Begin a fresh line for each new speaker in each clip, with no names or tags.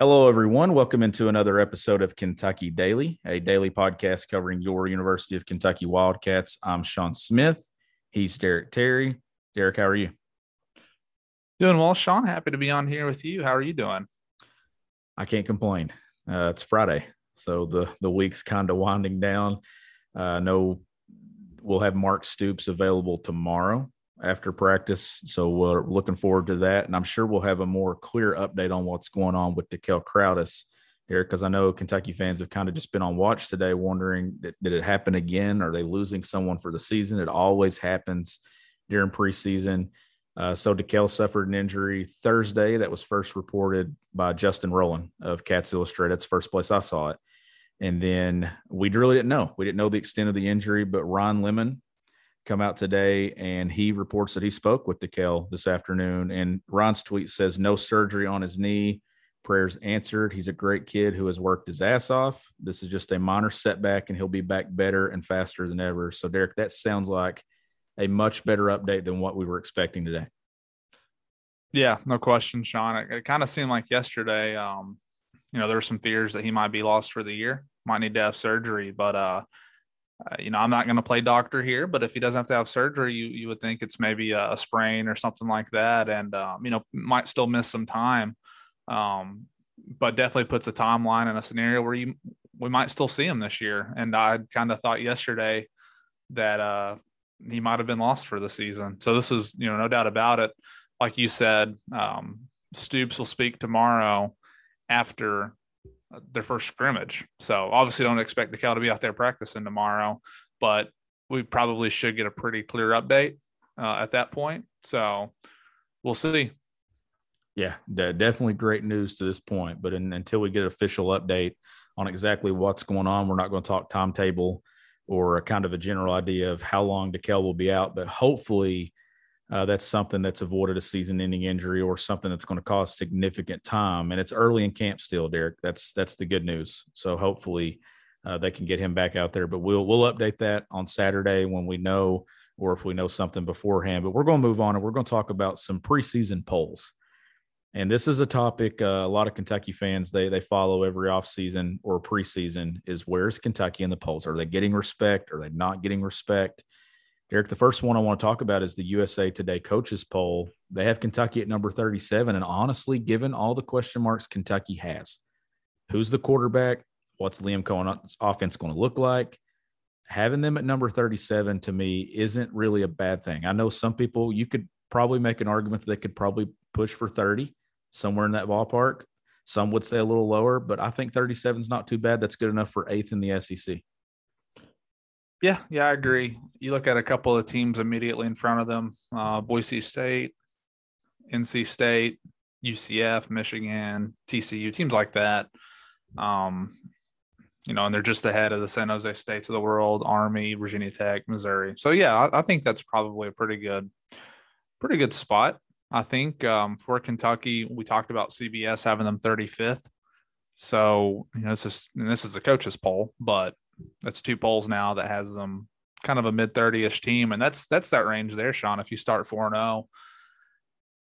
Hello, everyone. Welcome into another episode of Kentucky Daily, a daily podcast covering your University of Kentucky Wildcats. I'm Sean Smith. He's Derek Terry. Derek, how are you?
Doing well, Sean. Happy to be on here with you. How are you doing?
I can't complain. Uh, it's Friday, so the the week's kind of winding down. Uh, no, we'll have Mark Stoops available tomorrow after practice. So we're looking forward to that. And I'm sure we'll have a more clear update on what's going on with Dekel Crowdus here, because I know Kentucky fans have kind of just been on watch today, wondering did, did it happen again? Are they losing someone for the season? It always happens during preseason. Uh, so Dekel suffered an injury Thursday that was first reported by Justin Rowland of Cats Illustrated. That's the first place I saw it. And then we really didn't know. We didn't know the extent of the injury, but Ron Lemon come out today and he reports that he spoke with Dekel this afternoon. And Ron's tweet says, no surgery on his knee. Prayers answered. He's a great kid who has worked his ass off. This is just a minor setback and he'll be back better and faster than ever. So, Derek, that sounds like a much better update than what we were expecting today.
Yeah, no question, Sean. It, it kind of seemed like yesterday, um, you know, there were some fears that he might be lost for the year, might need to have surgery, but uh, uh, you know, I'm not going to play doctor here, but if he doesn't have to have surgery, you you would think it's maybe a, a sprain or something like that, and um, you know, might still miss some time. Um, but definitely puts a timeline in a scenario where you we might still see him this year. And I kind of thought yesterday that uh, he might have been lost for the season. So this is you know no doubt about it. Like you said, um, Stoops will speak tomorrow after their first scrimmage. So obviously, don't expect Dekel to be out there practicing tomorrow, but we probably should get a pretty clear update uh, at that point. So we'll see.
Yeah, definitely great news to this point. But in, until we get an official update on exactly what's going on, we're not going to talk timetable or kind of a general idea of how long Dekel will be out. But hopefully, uh, that's something that's avoided a season-ending injury or something that's going to cause significant time. And it's early in camp still, Derek. That's that's the good news. So hopefully uh, they can get him back out there. But we'll we'll update that on Saturday when we know, or if we know something beforehand. But we're going to move on and we're going to talk about some preseason polls. And this is a topic uh, a lot of Kentucky fans they they follow every offseason or preseason is where's Kentucky in the polls? Are they getting respect? Are they not getting respect? Derek, the first one I want to talk about is the USA Today coaches poll. They have Kentucky at number 37. And honestly, given all the question marks Kentucky has, who's the quarterback? What's Liam Coen's offense going to look like? Having them at number 37 to me isn't really a bad thing. I know some people, you could probably make an argument that they could probably push for 30, somewhere in that ballpark. Some would say a little lower, but I think 37 is not too bad. That's good enough for eighth in the SEC.
Yeah, yeah, I agree. You look at a couple of teams immediately in front of them: uh, Boise State, NC State, UCF, Michigan, TCU, teams like that. Um, you know, and they're just ahead of the San Jose States of the world, Army, Virginia Tech, Missouri. So yeah, I, I think that's probably a pretty good, pretty good spot. I think um, for Kentucky, we talked about CBS having them 35th. So you know, this is this is a coach's poll, but that's two polls now that has them kind of a mid 30ish team. And that's that's that range there, Sean. If you start 4 0,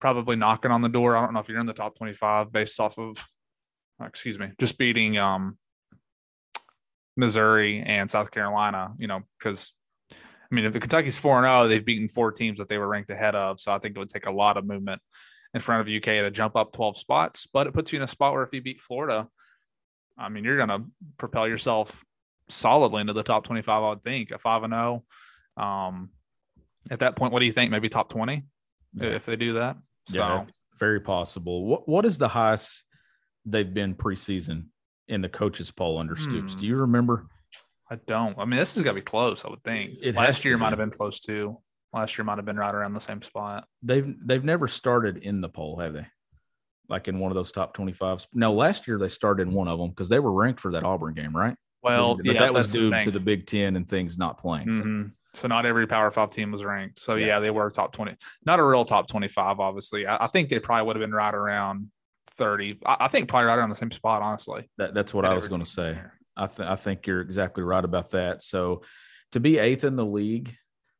probably knocking on the door. I don't know if you're in the top 25 based off of excuse me, just beating um Missouri and South Carolina, you know, because I mean, if the Kentucky's 4 0, they've beaten four teams that they were ranked ahead of. So I think it would take a lot of movement in front of UK to jump up 12 spots. But it puts you in a spot where if you beat Florida, I mean, you're going to propel yourself solidly into the top 25, I would think. A 5 and 0. Um, at that point, what do you think? Maybe top 20 yeah. if they do that?
So, yeah, very possible. What What is the highest they've been preseason in the coaches poll under Stoops? Hmm. Do you remember?
I don't. I mean, this is going to be close. I would think. It Last year might have been close too. Last year might have been right around the same spot.
They've they've never started in the poll, have they? Like in one of those top twenty fives. No, last year they started in one of them because they were ranked for that Auburn game, right?
Well,
but
yeah,
that was due to the Big Ten and things not playing.
Mm-hmm. So not every Power Five team was ranked. So yeah. yeah, they were top twenty. Not a real top twenty-five, obviously. I, I think they probably would have been right around thirty. I, I, think probably right around the same spot, honestly.
That, that's what I was going to say. I, th- I think you're exactly right about that. So to be eighth in the league,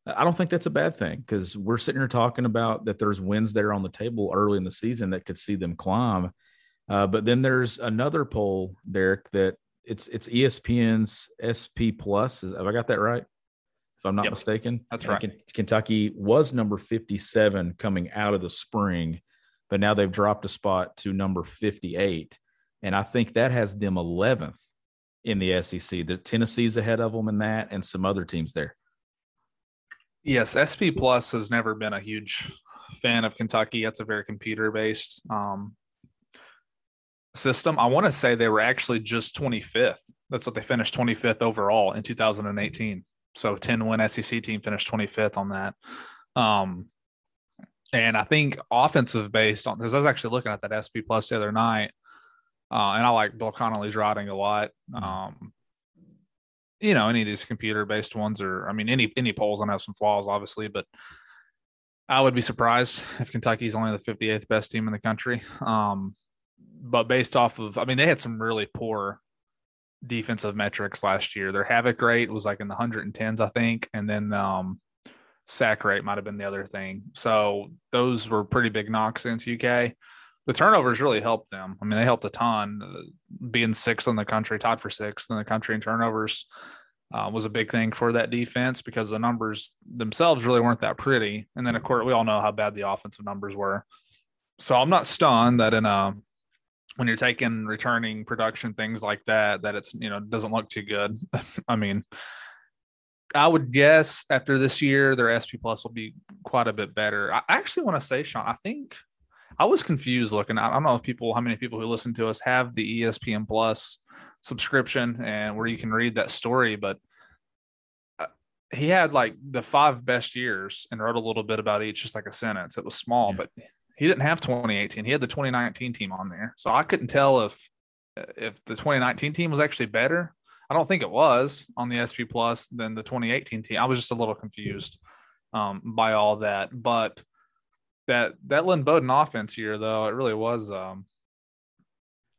I don't think that's a bad thing because we're sitting here talking about that there's wins there on the table early in the season that could see them climb. Uh, but then there's another poll, Derek, that it's it's ESPN's SP Plus. Is, have I got that right? If I'm not
Yep.
mistaken,
That's right.
Ken- Kentucky was number 57 coming out of the spring, but now they've dropped a spot to number 58, and I think that has them 11th in the SEC. The Tennessee's ahead of them in that, and some other teams there.
Yes, SP Plus has never been a huge fan of Kentucky. That's a very computer based um, system. I want to say they were actually just 25th. That's what they finished 25th overall in 2018. So 10 win SEC team finished 25th on that. Um, and I think offensive based on because I was actually looking at that SP Plus the other night, uh, and I like Bill Connolly's writing a lot. Um, you know, any of these computer based ones or I mean, any any polls gonna have some flaws, obviously, but I would be surprised if Kentucky's only the 58th best team in the country. Um, but based off of, I mean, they had some really poor defensive metrics last year. Their havoc rate was like in the 110s, I think, and then um, sack rate might have been the other thing. So those were pretty big knocks against UK. The turnovers really helped them. I mean, they helped a ton. Uh, being sixth in the country, tied for sixth in the country in turnovers, uh, was a big thing for that defense because the numbers themselves really weren't that pretty. And then, of course, we all know how bad the offensive numbers were. So I'm not stunned that in a when you're taking returning production things like that, that it's you know doesn't look too good. I mean, I would guess after this year, their SP plus will be quite a bit better. I actually want to say, Sean, I think I was confused looking. I don't know if people, how many people who listen to us have the ESPN Plus subscription and where you can read that story, but uh, he had like the five best years and wrote a little bit about each, just like a sentence. It was small,
Yeah.
but he didn't have 2018. He had the 2019 team on there, so I couldn't tell if if the 2019 team was actually better. I don't think it was on the SP Plus than the 2018 team. I was just a little confused um, by all that, but that that Lynn Bowden offense year though, it really was. Um,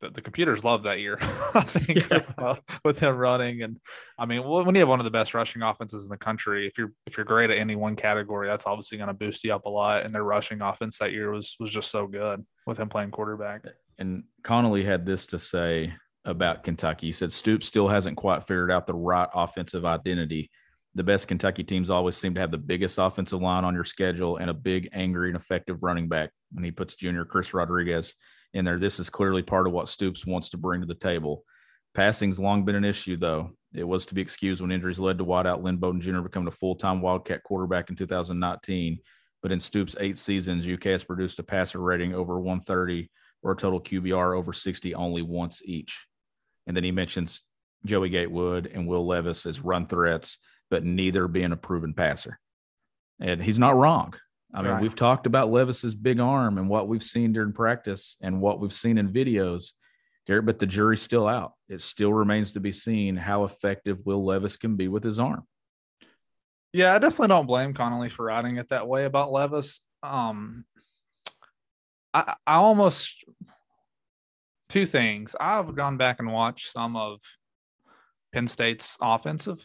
the, the computers loved that year. I think
Yeah.
uh, with him running, and I mean, when you have one of the best rushing offenses in the country, if you're if you're great at any one category, that's obviously going to boost you up a lot. And their rushing offense that year was was just so good with him playing quarterback.
And Connolly had this to say about Kentucky. He said Stoops still hasn't quite figured out the right offensive identity. The best Kentucky teams always seem to have the biggest offensive line on your schedule and a big, angry, and effective running back. And he puts junior Chris Rodriguez in there, this is clearly part of what Stoops wants to bring to the table. Passing's long been an issue, though. It was to be excused when injuries led to wideout Lynn Bowden Jr. becoming a full time Wildcat quarterback in 2019. But in Stoops' eight seasons, UK has produced a passer rating over 130 or a total QBR over 60 only once each. And then he mentions Joey Gatewood and Will Levis as run threats, but neither being a proven passer. And he's not wrong. I mean,
Right.
we've talked about Levis's big arm and what we've seen during practice and what we've seen in videos, Derek, but the jury's still out. It still remains to be seen how effective Will Levis can be with his arm.
Yeah, I definitely don't blame Connolly for writing it that way about Levis. Um, I, I almost two things. I've gone back and watched some of Penn State's offensive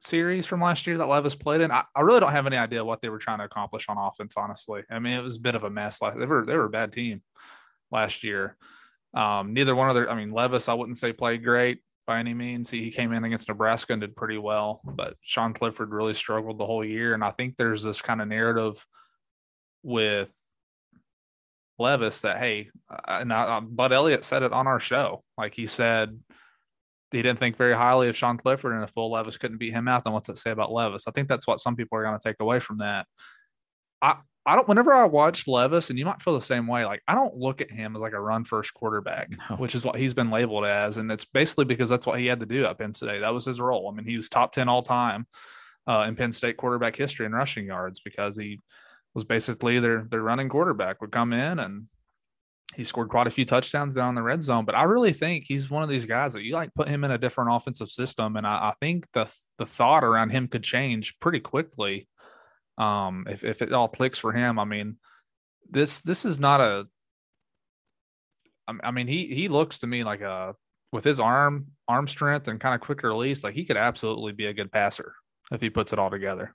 series from last year that Levis played in. I, I really don't have any idea what they were trying to accomplish on offense. Honestly, I mean, it was a bit of a mess. Like they were, they were a bad team last year. Um, neither one of their, I mean, Levis, I wouldn't say played great by any means. He, he came in against Nebraska and did pretty well, but Sean Clifford really struggled the whole year. And I think there's this kind of narrative with Levis that, hey, and I, Bud Elliott said it on our show. Like he said, he didn't think very highly of Sean Clifford, and if Will Levis couldn't beat him out, then what's it say about Levis? I think that's what some people are going to take away from that. I I don't. Whenever I watch Levis, and you might feel the same way, like I don't look at him as like a run first quarterback,
No.
which is what he's been labeled as, and it's basically because that's what he had to do at Penn State. That was his role. I mean, he was top ten all time uh, in Penn State quarterback history in rushing yards because he was basically their their running quarterback would come in and he scored quite a few touchdowns down in the red zone. But I really think he's one of these guys that you like put him in a different offensive system, and I, I think the the thought around him could change pretty quickly. Um, if if it all clicks for him, I mean, this this is not a. I mean, he he looks to me like a with his arm arm strength and kind of quick release, like he could absolutely be a good passer if he puts it all together.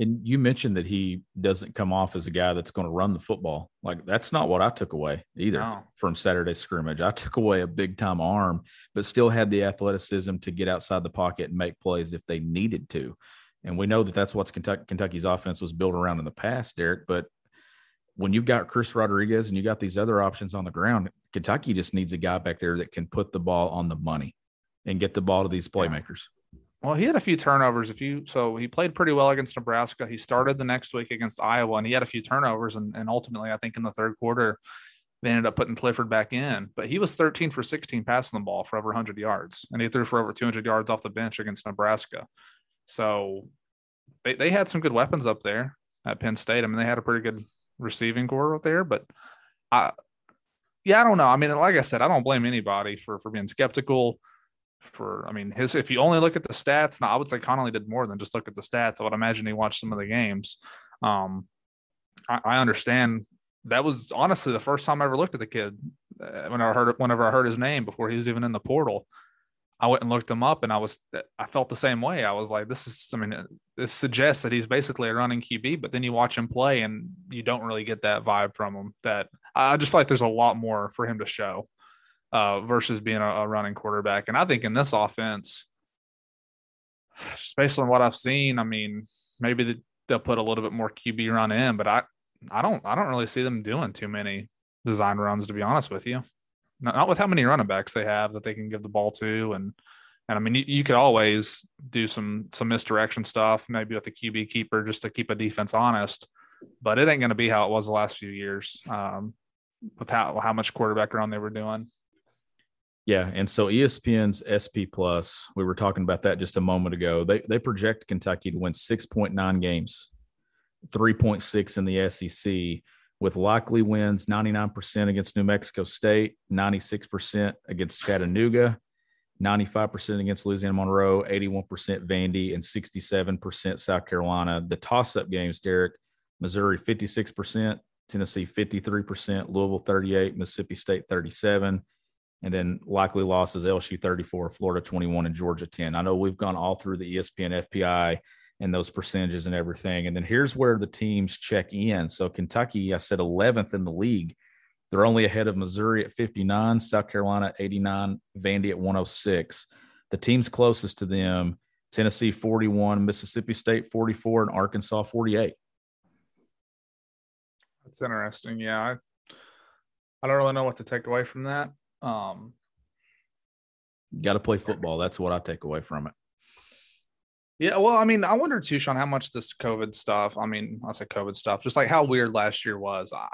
And you mentioned that he doesn't come off as a guy that's going to run the football. Like that's not what I took away either
No.
from Saturday scrimmage. I took away a big time arm, but still had the athleticism to get outside the pocket and make plays if they needed to. And we know that that's what's Kentucky, Kentucky's offense was built around in the past, Derek. But when you've got Chris Rodriguez and you got these other options on the ground, Kentucky just needs a guy back there that can put the ball on the money and get the ball to these playmakers.
Well, he had a few turnovers. If you so he played pretty well against Nebraska. He started the next week against Iowa, and he had a few turnovers. And, and ultimately, I think in the third quarter, they ended up putting Clifford back in. But he was 13 for 16 passing the ball for over 100 yards, and he threw for over 200 yards off the bench against Nebraska. So they, they had some good weapons up there at Penn State. I mean, they had a pretty good receiving corps up there. But I, yeah, I don't know. I mean, like I said, I don't blame anybody for for being skeptical for I mean his if you only look at the stats, now I would say Connolly did more than just look at the stats. I would imagine he watched some of the games. Um, I, I understand that was honestly the first time I ever looked at the kid uh, when I heard whenever I heard his name before he was even in the portal. I went and looked him up, and I was I felt the same way. I was like, this is I mean this suggests that he's basically a running QB, but then you watch him play and you don't really get that vibe from him. That I just feel like there's a lot more for him to show uh, versus being a, a running quarterback. And I think in this offense, just based on what I've seen, I mean, maybe the, they'll put a little bit more QB run in, but I, I don't, I don't really see them doing too many design runs, to be honest with you. Not, not with how many running backs they have that they can give the ball to, and and I mean, you, you could always do some some misdirection stuff, maybe with the QB keeper, just to keep a defense honest. But it ain't going to be how it was the last few years um, with how how much quarterback run they were doing.
Yeah, and so ESPN's SP Plus, we were talking about that just a moment ago. They they project Kentucky to win 6.9 games, 3.6 in the SEC, with likely wins 99% against New Mexico State, 96% against Chattanooga, 95% against Louisiana Monroe, 81% Vandy, and 67% South Carolina. The toss-up games, Derek, Missouri 56%, Tennessee 53%, Louisville 38, Mississippi State 37 and then likely losses LSU 34, Florida 21, and Georgia 10. I know we've gone all through the ESPN FPI and those percentages and everything. And then here's where the teams check in. So Kentucky, I said 11th in the league. They're only ahead of Missouri at 59, South Carolina at 89, Vandy at 106. The teams closest to them, Tennessee 41, Mississippi State 44, and Arkansas 48.
That's interesting. Yeah, I, I don't really know what to take away from that. Um,
Got to play football. That's what I take away from it.
yeah, well, I mean, I wonder too, Sean, how much this COVID stuff. I mean, I say COVID stuff, just like how weird last year was. I,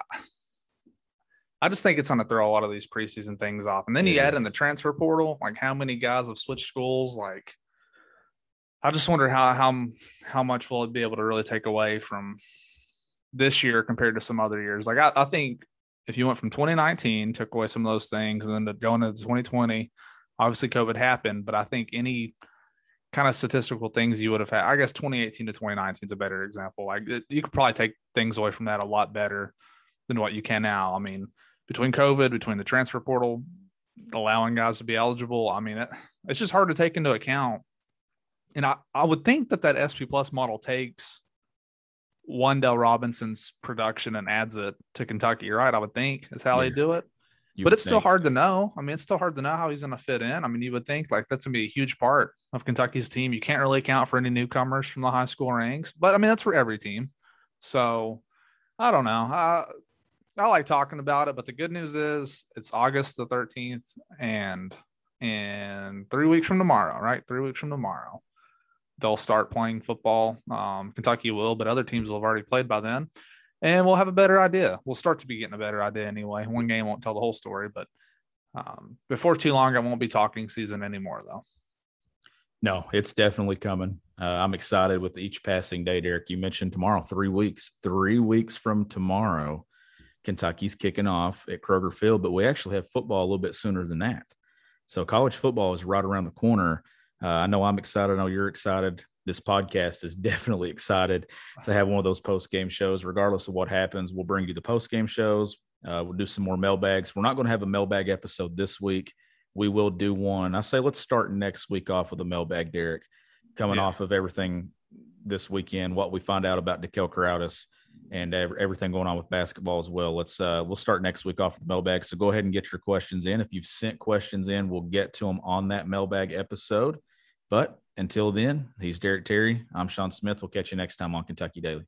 I just think it's going to throw a lot of these preseason things off, and then you add in the transfer portal, like how many guys have switched schools. Like, I just wonder how how how much will it be able to really take away from this year compared to some other years. Like, I, I think if you went from 2019, took away some of those things, and then going into 2020, obviously COVID happened, but I think any kind of statistical things you would have had, I guess 2018 to 2019 is a better example. Like you could probably take things away from that a lot better than what you can now. I mean, between COVID, between the transfer portal, allowing guys to be eligible, I mean, it, it's just hard to take into account. And I, I would think that that SP plus model takes Wan'Dale Robinson's production and adds it to Kentucky, right? I would think is how they
Yeah.
do it
You
but it's still hard to know. I mean, it's still hard to know how he's going to fit in. I mean, you would think like that's going to be a huge part of Kentucky's team. You can't really account for any newcomers from the high school ranks, but I mean, that's for every team. So I don't know. I, I like talking about it, but the good news is it's August the 13th and in three weeks from tomorrow, right? Three weeks from tomorrow, they'll start playing football. Um, Kentucky will, but other teams will have already played by then. And we'll have a better idea. We'll start to be getting a better idea anyway. One game won't tell the whole story, but um, before too long, I won't be talking season anymore, though.
No, it's definitely coming. Uh, I'm excited with each passing day, Derek. You mentioned tomorrow, three weeks, three weeks from tomorrow, Kentucky's kicking off at Kroger Field, but we actually have football a little bit sooner than that. So college football is right around the corner. Uh, I know I'm excited. I know you're excited. This podcast is definitely excited to have one of those post game shows. Regardless of what happens, we'll bring you the post game shows. Uh, we'll do some more mailbags. We're not going to have a mailbag episode this week. We will do one. I say let's start next week off with a mailbag, Derek, coming yeah. off of everything this weekend, what we find out about Dekel Crowdus and everything going on with basketball as well. Let's uh, we'll start next week off with the mailbag. So go ahead and get your questions in. If you've sent questions in, we'll get to them on that mailbag episode. But until then, he's Derek Terry. I'm Sean Smith. We'll catch you next time on Kentucky Daily.